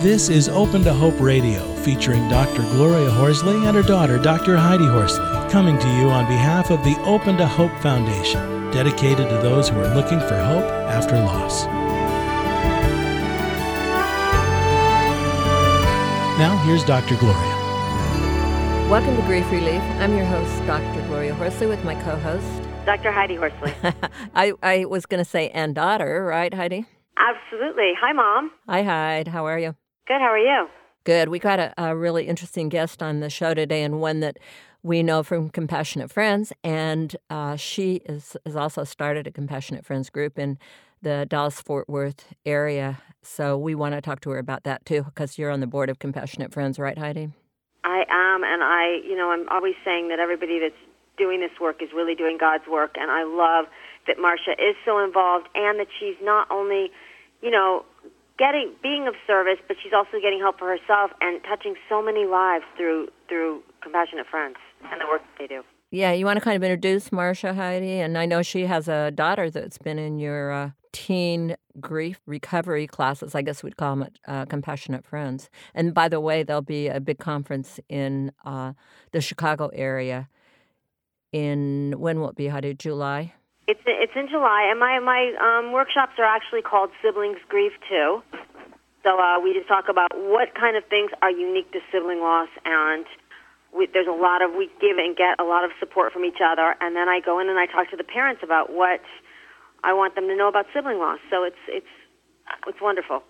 This is Open to Hope Radio, featuring Dr. Gloria Horsley and her daughter, Dr. Heidi Horsley, coming to you on behalf of the Open to Hope Foundation, dedicated to those who are looking for hope after loss. Now, here's Dr. Gloria. Welcome to Grief Relief. I'm your host, Dr. Gloria Horsley, with my co host, Dr. Heidi Horsley. I, I was going to say, and daughter, right, Heidi? Absolutely. Hi, Mom. Hi, Heidi. How are you? Good. How are you? Good. We got a, a really interesting guest on the show today, and one that we know from Compassionate Friends. And uh, she is, has also started a Compassionate Friends group in the Dallas Fort Worth area. So we want to talk to her about that too, because you're on the board of Compassionate Friends, right, Heidi? I am, and I, you know, I'm always saying that everybody that's doing this work is really doing God's work, and I love that Marsha is so involved and that she's not only, you know, getting being of service, but she's also getting help for herself and touching so many lives through through Compassionate Friends and the work that they do. Yeah, you want to kind of introduce Marsha Heidi, and I know she has a daughter that's been in your uh, teen grief recovery classes. I guess we'd call them uh, Compassionate Friends. And by the way, there'll be a big conference in uh, the Chicago area. In when will it be? Heidi? July. It's it's in July, and my my um, workshops are actually called Siblings Grief too. So uh, we just talk about what kind of things are unique to sibling loss, and we, there's a lot of we give and get a lot of support from each other, and then I go in and I talk to the parents about what I want them to know about sibling loss. So it's it's it's wonderful,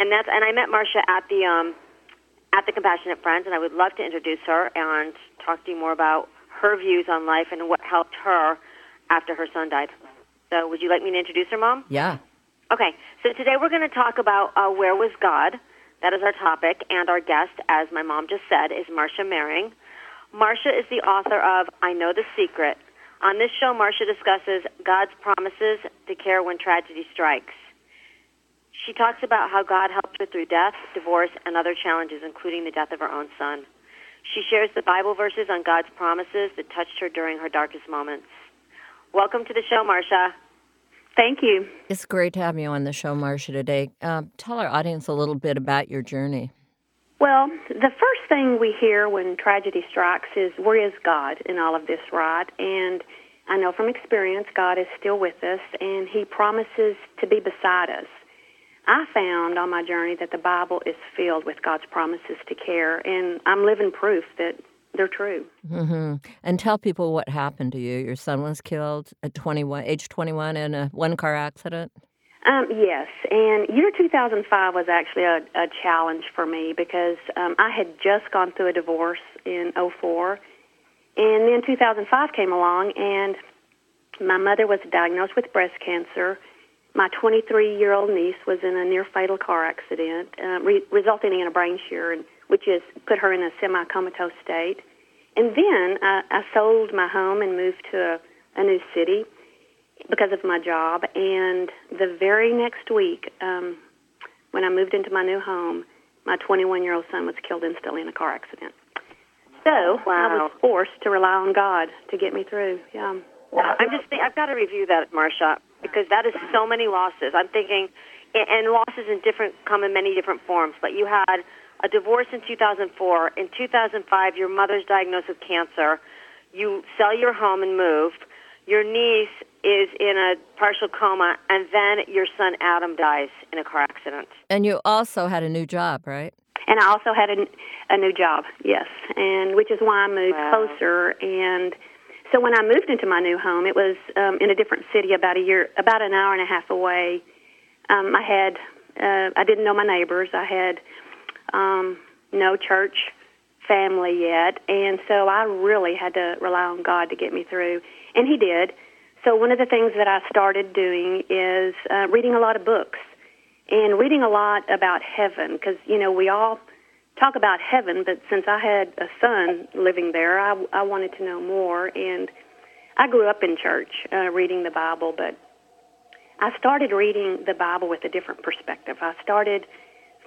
and that's and I met Marsha at the um, at the Compassionate Friends, and I would love to introduce her and talk to you more about her views on life and what helped her after her son died. So, would you like me to introduce her, Mom? Yeah. Okay. So today we're going to talk about uh, where was God. That is our topic, and our guest, as my mom just said, is Marsha Maring. Marsha is the author of I Know the Secret. On this show, Marsha discusses God's promises to care when tragedy strikes. She talks about how God helped her through death, divorce, and other challenges, including the death of her own son. She shares the Bible verses on God's promises that touched her during her darkest moments. Welcome to the show, Marsha. Thank you. It's great to have you on the show, Marsha, today. Uh, tell our audience a little bit about your journey. Well, the first thing we hear when tragedy strikes is, Where is God in all of this, right? And I know from experience, God is still with us, and He promises to be beside us. I found on my journey that the Bible is filled with God's promises to care, and I'm living proof that they're true. Mm-hmm. And tell people what happened to you. Your son was killed at 21, age 21 in a one car accident. Um, yes, and year 2005 was actually a, a challenge for me because um, I had just gone through a divorce in 04, and then 2005 came along, and my mother was diagnosed with breast cancer. My 23 year old niece was in a near fatal car accident, uh, re- resulting in a brain shear, and which is put her in a semi comatose state. And then I, I sold my home and moved to a, a new city because of my job. And the very next week, um, when I moved into my new home, my 21 year old son was killed instantly in a car accident. So wow. I was forced to rely on God to get me through. Yeah. I'm just think, I've got to review that, Marsha, because that is so many losses. I'm thinking, and losses in different come in many different forms. But you had a divorce in 2004. In 2005, your mother's diagnosed with cancer. You sell your home and move. Your niece is in a partial coma, and then your son Adam dies in a car accident. And you also had a new job, right? And I also had a, a new job, yes, and which is why I moved Wow. closer. And so when I moved into my new home, it was um, in a different city, about a year, about an hour and a half away. Um, I had, uh, I didn't know my neighbors. I had um, no church family yet, and so I really had to rely on God to get me through, and He did. So one of the things that I started doing is uh, reading a lot of books and reading a lot about heaven because you know we all talk about heaven, but since I had a son living there, I, I wanted to know more, and I grew up in church uh, reading the Bible, but I started reading the Bible with a different perspective. I started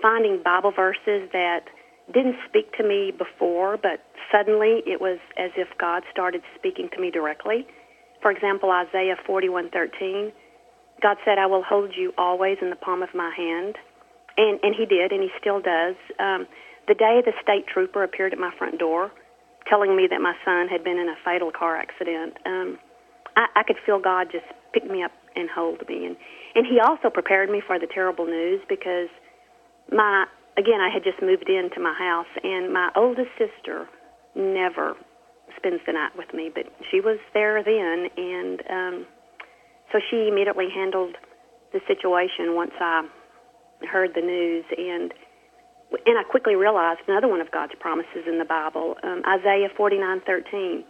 finding Bible verses that didn't speak to me before, but suddenly it was as if God started speaking to me directly. For example, Isaiah 41:13, God said, "I will hold you always in the palm of my hand." and and he did, and he still does. Um, the day the state trooper appeared at my front door, telling me that my son had been in a fatal car accident, um, I, I could feel God just pick me up and hold me, and and he also prepared me for the terrible news because my again I had just moved into my house, and my oldest sister never spends the night with me, but she was there then, and um, so she immediately handled the situation once I heard the news, and and I quickly realized another one of God's promises in the Bible, um, Isaiah forty nine thirteen.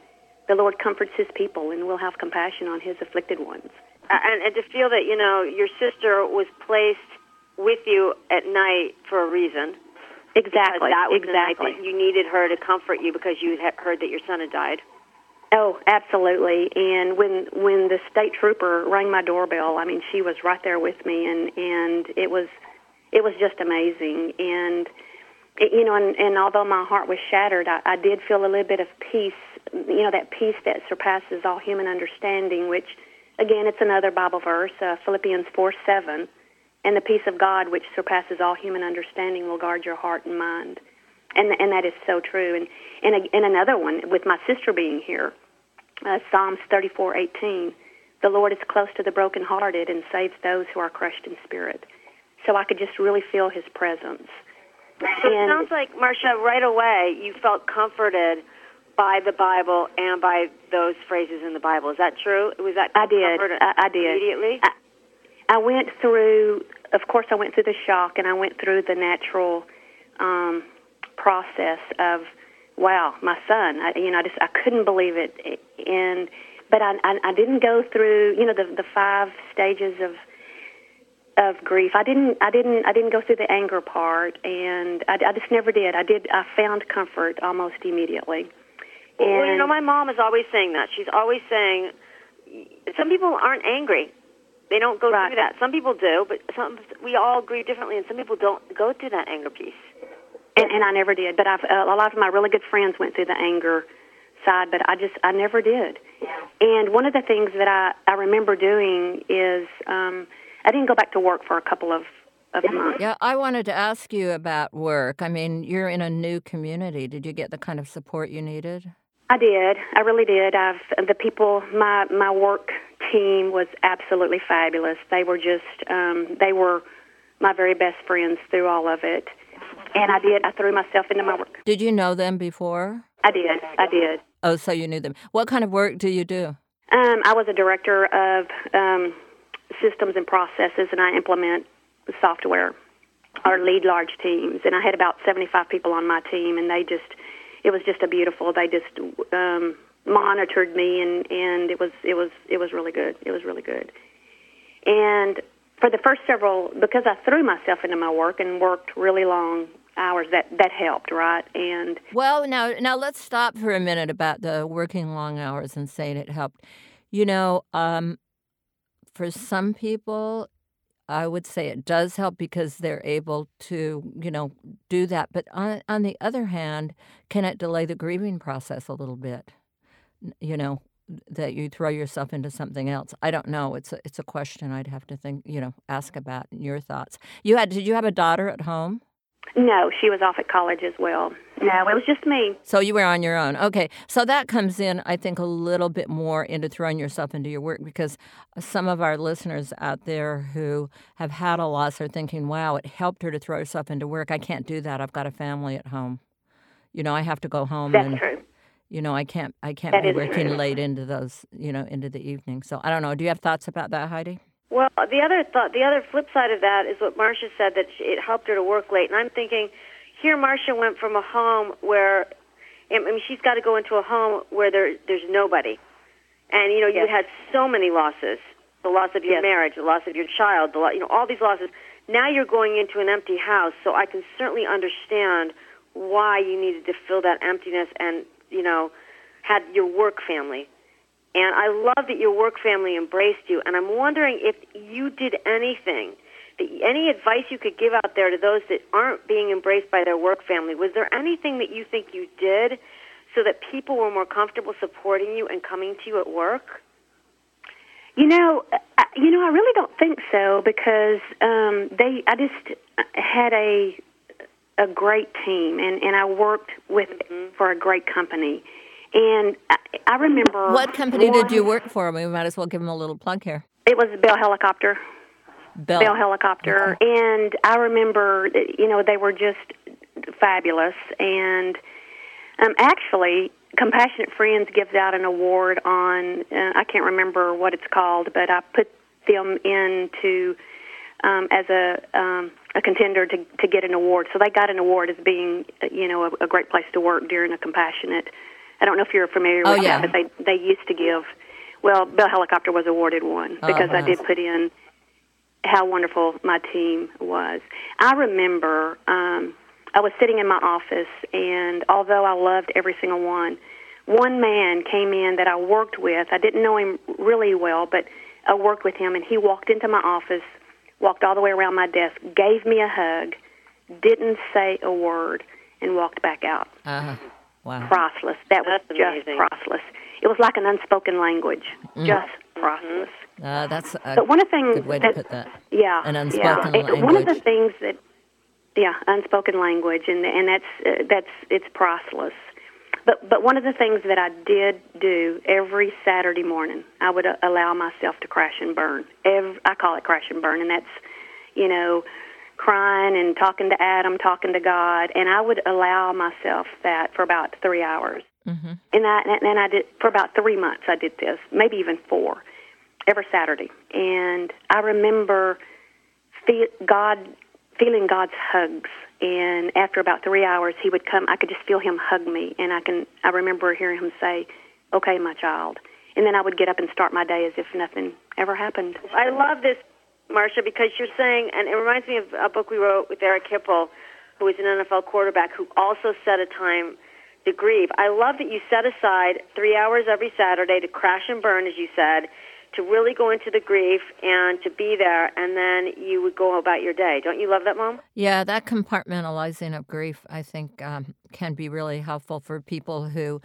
The Lord comforts His people, and will have compassion on His afflicted ones. And, and to feel that you know your sister was placed with you at night for a reason. Exactly. That was exactly. The night that you needed her to comfort you because you had heard that your son had died. Oh, absolutely. And when when the state trooper rang my doorbell, I mean, she was right there with me, and and it was it was just amazing. And it, you know, and, and although my heart was shattered, I, I did feel a little bit of peace. You know, that peace that surpasses all human understanding. Which, again, it's another Bible verse, uh, Philippians four seven. And the peace of God, which surpasses all human understanding, will guard your heart and mind. And and that is so true. And and, and another one with my sister being here, uh, Psalms thirty four eighteen. The Lord is close to the brokenhearted and saves those who are crushed in spirit. So I could just really feel His presence. So it sounds like Marsha, right away you felt comforted by the Bible and by those phrases in the Bible. Is that true? Was that I did. I, I did immediately? I, I went through. Of course, I went through the shock, and I went through the natural um, process of, wow, my son. I, you know, I just I couldn't believe it, and but I, I I didn't go through you know the the five stages of of grief. I didn't I didn't I didn't go through the anger part, and I, I just never did. I did. I found comfort almost immediately. Well, you know, my mom is always saying that. She's always saying some people aren't angry. They don't go Right. through that. Some people do, but some we all grieve differently, and some people don't go through that anger piece. and, and I never did. But I've uh, a lot of my really good friends went through the anger side, but I just I never did. And one of the things that I I remember doing is um, I didn't go back to work for a couple of of months. Yeah, I wanted to ask you about work. I mean, you're in a new community. Did you get the kind of support you needed? I did. I really did. I've the people. My my work team was absolutely fabulous. They were just um, they were my very best friends through all of it. And I did. I threw myself into my work. Did you know them before? I did. I did. Oh, so you knew them. What kind of work do you do? Um, I was a director of um, systems and processes, and I implement software or lead large teams. And I had about 75 people on my team, and they just, it was just a beautiful. They just um, monitored me, and and it was it was it was really good. It was really good. And for the first several, because I threw myself into my work and worked really long hours, that that helped, right? And Well, now now let's stop for a minute about the working long hours and saying it helped. You know, um, for some people, I would say it does help because they're able to, you know, do that. But on on the other hand, can it delay the grieving process a little bit? You know, that you throw yourself into something else. I don't know. It's a, it's a question I'd have to think, you know, ask about your thoughts. You had did you have a daughter at home? No, she was off at college as well. No, it was just me. So you were on your own. Okay. So that comes in, I think, a little bit more into throwing yourself into your work because some of our listeners out there who have had a loss are thinking, wow, it helped her to throw herself into work. I can't do that. I've got a family at home. You know, I have to go home That's and true. you know, I can't I can't That be working true. late into those, you know, into the evening. So I don't know. Do you have thoughts about that, Heidi? Well, the other thought, the other flip side of that is what Marsha said that it helped her to work late, and I'm thinking, here Marsha went from a home where, I mean, she's got to go into a home where there there's nobody, and you know you had so many losses, the loss of your Yes. marriage, the loss of your child, the lo- you know all these losses. Now you're going into an empty house, so I can certainly understand why you needed to fill that emptiness and you know had your work family. And I love that your work family embraced you. And I'm wondering if you did anything, that any advice you could give out there to those that aren't being embraced by their work family. Was there anything that you think you did so that people were more comfortable supporting you and coming to you at work? You know, I, you know, I really don't think so because um, they. I just had a a great team, and and I worked with Mm-hmm. for a great company, and I, I remember What company did you work for? We might as well give them a little plug here. It was Bell Helicopter. Bell. Bell Helicopter, and I remember, you know, they were just fabulous. And um, actually, Compassionate Friends gives out an award on uh, I can't remember what it's called, but I put them into um, as a um, a contender to to get an award. So they got an award as being, uh, you know, a, a great place to work during a compassionate. I don't know if you're familiar Oh, with yeah. that, but they they used to give. Well, Bell Helicopter was awarded one because I Uh-huh. did put in how wonderful my team was. I remember um, I was sitting in my office, and although I loved every single one, one man came in that I worked with. I didn't know him really well, but I worked with him, and he walked into my office, walked all the way around my desk, gave me a hug, didn't say a word, and walked back out. Uh, wow. Priceless. That was That's just amazing. priceless. It was like an unspoken language, Mm. just priceless. Uh, that's a But one of the things good way to that put that. yeah, An unspoken yeah. It- One of the things that, yeah, unspoken language, and and that's uh, that's it's priceless. But but one of the things that I did do every Saturday morning, I would uh, allow myself to crash and burn. Every, I call it crash and burn, and that's, you know, crying and talking to Adam, talking to God, and I would allow myself that for about three hours. Mm-hmm. And I and and I did for about three months. I did this, maybe even four, every Saturday. And I remember feel, God feeling God's hugs. And after about three hours, He would come. I could just feel Him hug me, and I can. I remember hearing Him say, "Okay, my child." And then I would get up and start my day as if nothing ever happened. I love this, Marsha, because you're saying, and it reminds me of a book we wrote with Eric Hipple, who was an NFL quarterback, who also set a time to grieve. I love that you set aside three hours every Saturday to crash and burn, as you said, to really go into the grief and to be there, and then you would go about your day. Don't you love that, Mom? Yeah, that compartmentalizing of grief, I think, um, can be really helpful for people who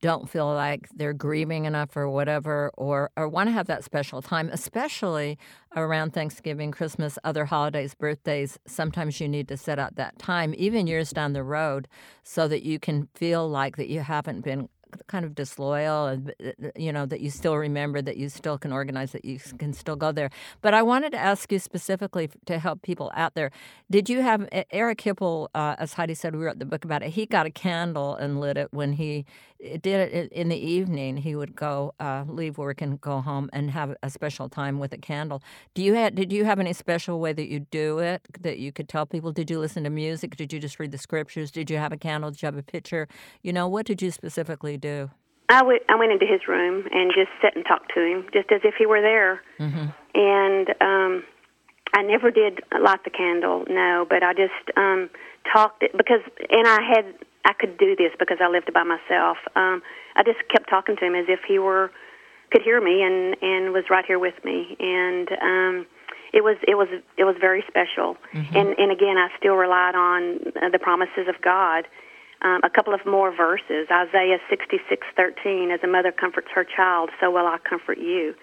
don't feel like they're grieving enough or whatever, or, or want to have that special time, especially around Thanksgiving, Christmas, other holidays, birthdays. Sometimes you need to set out that time, even years down the road, so that you can feel like that you haven't been kind of disloyal and uh, you know that you still remember that you still can organize that you can still go there but i wanted to ask you specifically to help people out there did you have eric hipple uh, as heidi said we wrote the book about it he got a candle and lit it when he did it in the evening he would go uh, leave work and go home and have a special time with a candle. Do you have did you have any special way that you do it that you could tell people? Did you listen to music? Did you just read the scriptures? Did you have a candle? Did you have a picture? You know what did you specifically do? I went, I went into his room and just sat and talked to him, just as if he were there. mm-hmm. And um, I never did light the candle, no, but I just um, talked because, and I had, I could do this because I lived by myself. Um, I just kept talking to him as if he were, could hear me and and was right here with me, and um, it was it was it was very special. And and again, I still relied on uh, the promises of God um, a couple of more verses. Isaiah 66:13, "As a mother comforts her child, so will I comfort you."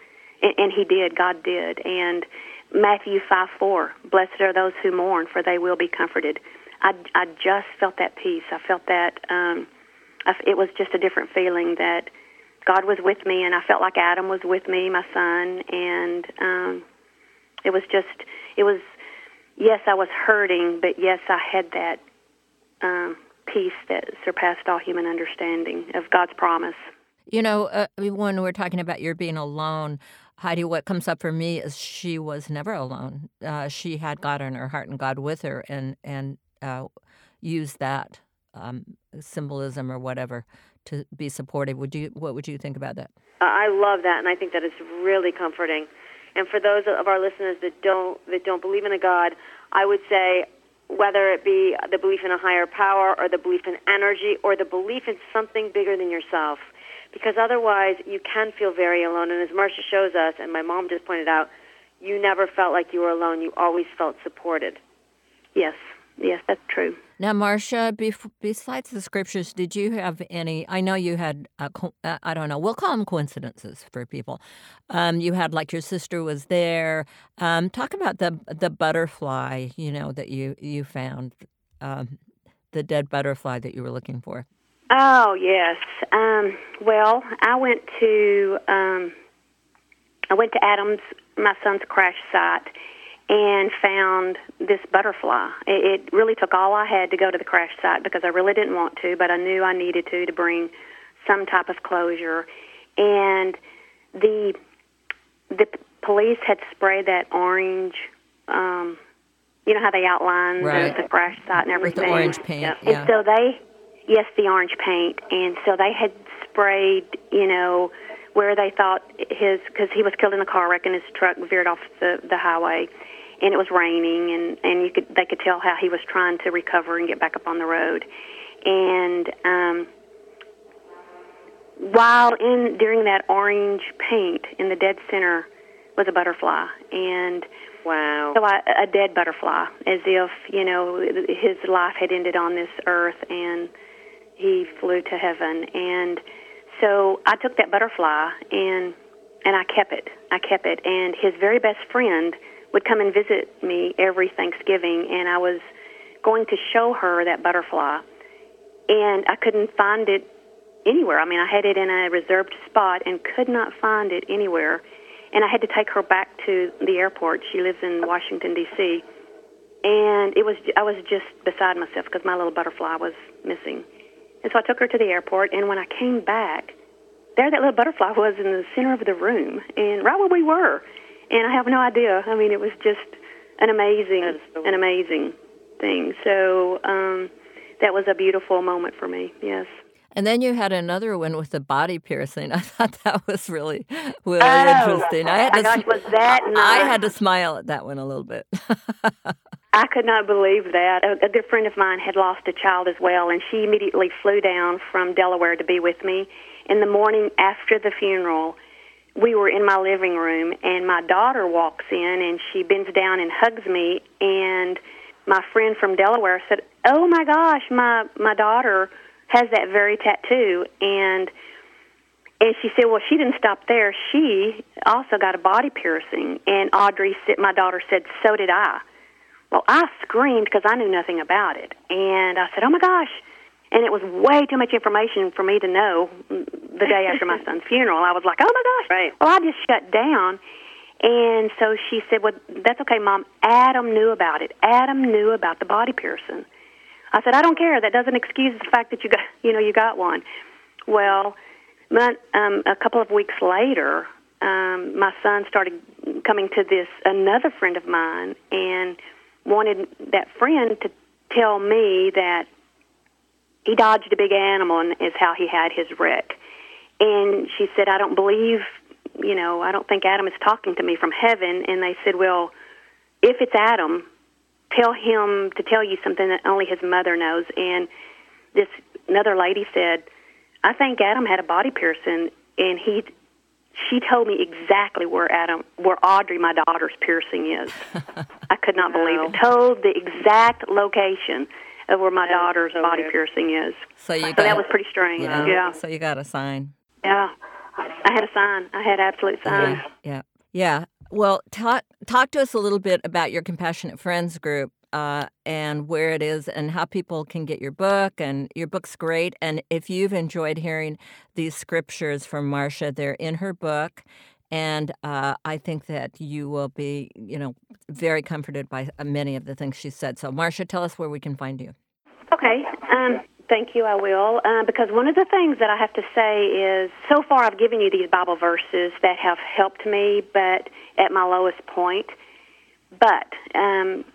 And, and He did. God did. And Matthew 5:4, "Blessed are those who mourn, for they will be comforted." I I just felt that peace. I felt that um, I, it was just a different feeling that God was with me, and I felt like Adam was with me, my son, and um, it was just it was. Yes, I was hurting, but yes, I had that um, peace that surpassed all human understanding of God's promise. You know, uh, when we're talking about your being alone, Heidi, what comes up for me is she was never alone. Uh, she had God in her heart and God with her, and and uh, used that um, symbolism or whatever to be supportive. Would you? What would you think about that? I love that, and I think that is really comforting. And for those of our listeners that don't that don't believe in a God, I would say whether it be the belief in a higher power or the belief in energy or the belief in something bigger than yourself, because otherwise you can feel very alone. And as Marsha shows us, and my mom just pointed out, you never felt like you were alone. You always felt supported. Yes, Yes, that's true. Now, Marsha, bef- besides the scriptures, did you have any? I know you had, uh, co- uh, I don't know, we'll call them coincidences for people. Um, you had, like, your sister was there. Um, talk about the the butterfly, you know, that you, you found, um, the dead butterfly that you were looking for. Oh yes. Um, well, I went to um, I went to Adams, my son's crash site, and found this butterfly. It, it really took all I had to go to the crash site because I really didn't want to, but I knew I needed to to bring some type of closure. And the the police had sprayed that orange. Um, you know how they outline Right. the, the crash site and everything. With the orange paint, Yep. yeah. And so they, yes, the orange paint, and so they had sprayed, you know, where they thought his because he was killed in a car wreck and his truck veered off the the highway, and it was raining, and and you could they could tell how he was trying to recover and get back up on the road, and um, while in during that orange paint in the dead center was a butterfly, and Wow. so I, a dead butterfly, as if you know his life had ended on this earth and he flew to heaven. And so I took that butterfly and and I kept it. I kept it. And his very best friend would come and visit me every Thanksgiving, and I was going to show her that butterfly, and I couldn't find it anywhere. I mean, I had it in a reserved spot and could not find it anywhere. And I had to take her back to the airport. She lives in Washington D.C. And it was I was just beside myself because my little butterfly was missing. And so I took her to the airport. And when I came back, there that little butterfly was in the center of the room, and right where we were. And I have no idea. I mean, it was just an amazing, That is so an amazing thing. So um, that was a beautiful moment for me. Yes. And then you had another one with the body piercing. I thought that was really, really Oh, interesting. I had my to, gosh, was that I nice? had to smile at that one a little bit. I could not believe that. A, a good friend of mine had lost a child as well, and she immediately flew down from Delaware to be with me. In the morning after the funeral, we were in my living room, and my daughter walks in, and she bends down and hugs me. And my friend from Delaware said, "Oh my gosh, my my daughter has that very tattoo." And and she said, "Well, she didn't stop there. She also got a body piercing." And Audrey said, "My daughter said, so did I." Well, I screamed because I knew nothing about it. And I said, oh my gosh. And it was way too much information for me to know the day after my son's funeral. I was like, oh my gosh. Right. Well, I just shut down. And so she said, well, that's okay, Mom. Adam knew about it. Adam knew about the body piercing. I said, I don't care. That doesn't excuse the fact that you got, you know, you got one. Well, my, um, a couple of weeks later, um, my son started coming to this another friend of mine and wanted that friend to tell me that he dodged a big animal and is how he had his wreck. And she said, I don't believe, you know, I don't think Adam is talking to me from heaven. And they said, well, if it's Adam, tell him to tell you something that only his mother knows. And this another lady said, I think Adam had a body piercing, and he she told me exactly where Adam, where Audrey, my daughter's piercing is. I could not believe it. Told the exact location of where my That is daughter's so body weird. piercing is. so you So got, that was pretty strange. yeah, Yeah, So you got a sign. yeah. I had a sign. I had absolute sign. Yeah, yeah, yeah. Well, talk talk to us a little bit about your Compassionate Friends group uh, and where it is, and how people can get your book. And your book's great. And if you've enjoyed hearing these scriptures from Marsha, they're in her book. And uh, I think that you will be, you know, very comforted by uh, many of the things she said. So, Marsha, tell us where we can find you. Okay. Um, thank you. I will. Uh, because one of the things that I have to say is, so far I've given you these Bible verses that have helped me, but at my lowest point. But um,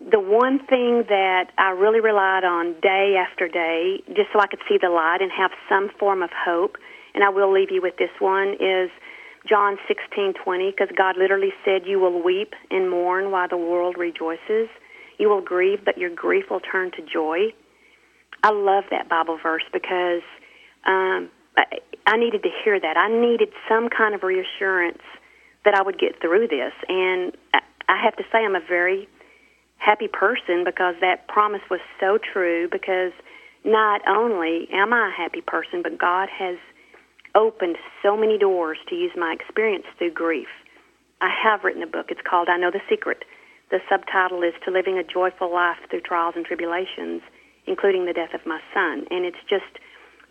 the one thing that I really relied on day after day, just so I could see the light and have some form of hope, and I will leave you with this one, is John sixteen twenty, because God literally said, "You will weep and mourn while the world rejoices. You will grieve, but your grief will turn to joy." I love that Bible verse because um, I, I needed to hear that. I needed some kind of reassurance that I would get through this, and I, I have to say, I'm a very happy person because that promise was so true because not only am I a happy person, but God has opened so many doors to use my experience through grief. I have written a book. It's called I Know the Secret. The subtitle is To Living a Joyful Life Through Trials and Tribulations, including the death of my son. And it's just,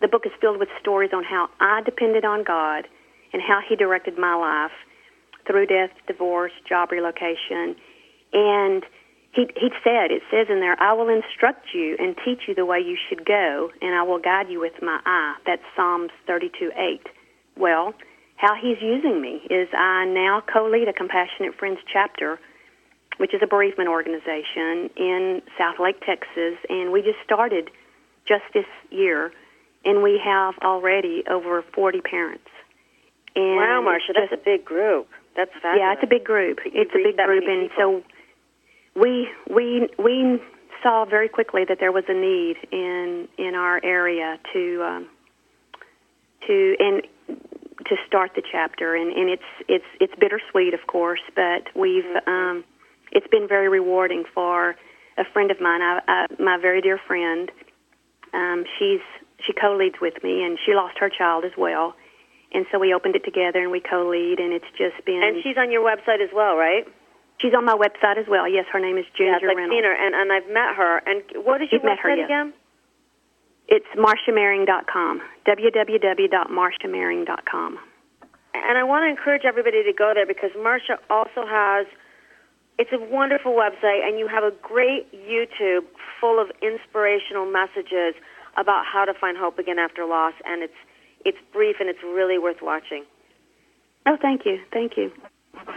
the book is filled with stories on how I depended on God and how He directed my life through death, divorce, job relocation. And he, he said, it says in there, I will instruct you and teach you the way you should go, and I will guide you with my eye. That's Psalms 32 8. Well, how he's using me is I now co lead a Compassionate Friends chapter, which is a bereavement organization in Southlake, Texas, and we just started just this year, and we have already over 40 parents. And wow, Marsha, that's a big group. That's fabulous. Yeah, it's a big group. It's a big group, and so we we we saw very quickly that there was a need in in our area to um, to and to start the chapter and, and it's it's it's bittersweet of course but we've mm-hmm. um, it's been very rewarding for a friend of mine I, I, my very dear friend um, she's she co-leads with me and she lost her child as well and so we opened it together and we co-lead and it's just been and she's on your website as well right She's on my website as well. Yes, her name is Ginger yes, I've Reynolds. seen her, and, and I've met her. And what is your You've website her, yes. again? It's marshamaring.com, www.marshamaring.com. And I want to encourage everybody to go there because Marsha also has, it's a wonderful website, and you have a great YouTube full of inspirational messages about how to find hope again after loss, and it's it's brief and it's really worth watching. Oh, thank you, thank you.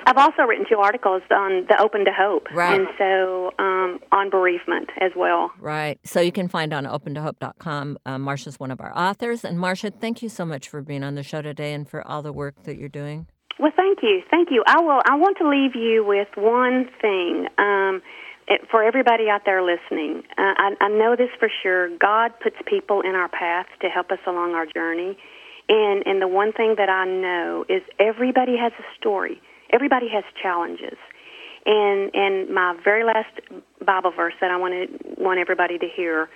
I've also written two articles on the Open to Hope, right. and so um, on bereavement as well. Right. So you can find on opentohope.com. Uh, Marsha's one of our authors, and Marsha, thank you so much for being on the show today and for all the work that you're doing. Well, thank you, thank you. I will. I want to leave you with one thing. Um, it, for everybody out there listening, uh, I, I know this for sure. God puts people in our path to help us along our journey, and and the one thing that I know is everybody has a story everybody has challenges. And and my very last Bible verse that I want to want everybody to hear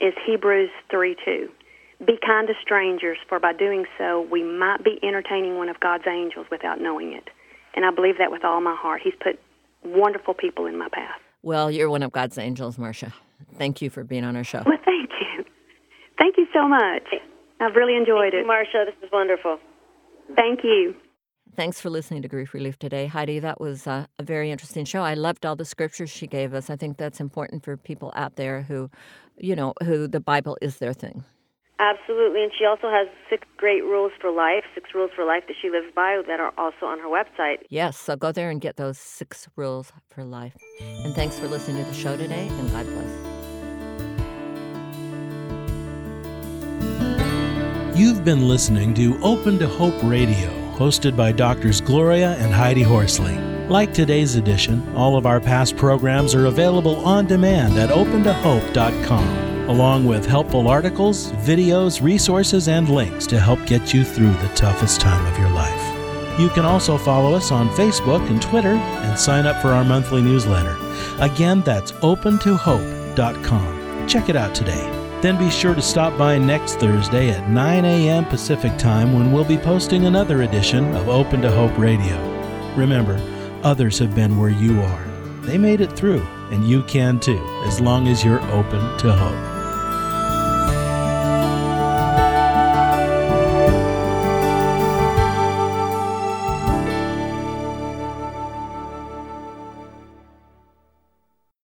is Hebrews three two. Be kind to strangers, for by doing so we might be entertaining one of God's angels without knowing it. And I believe that with all my heart. He's put wonderful people in my path. Well, you're one of God's angels, Marsha. Thank you for being on our show. Well, thank you. Thank you so much. I've really enjoyed thank it. Marsha, this is wonderful. Thank you. Thanks for listening to Grief Relief today, Heidi. That was uh, a very interesting show. I loved all the scriptures she gave us. I think that's important for people out there who, you know, who the Bible is their thing. Absolutely, and she also has six great rules for life, six rules for life that she lives by that are also on her website. Yes, so go there and get those six rules for life. And thanks for listening to the show today, and God bless. You've been listening to Open to Hope Radio hosted by Doctors Gloria and Heidi Horsley. Like today's edition, all of our past programs are available on demand at opentohope.com, along with helpful articles, videos, resources, and links to help get you through the toughest time of your life. You can also follow us on Facebook and Twitter and sign up for our monthly newsletter. Again, that's opentohope.com. Check it out today. Then be sure to stop by next Thursday at 9 a.m. Pacific Time when we'll be posting another edition of Open to Hope Radio. Remember, others have been where you are. They made it through, and you can too, as long as you're open to hope.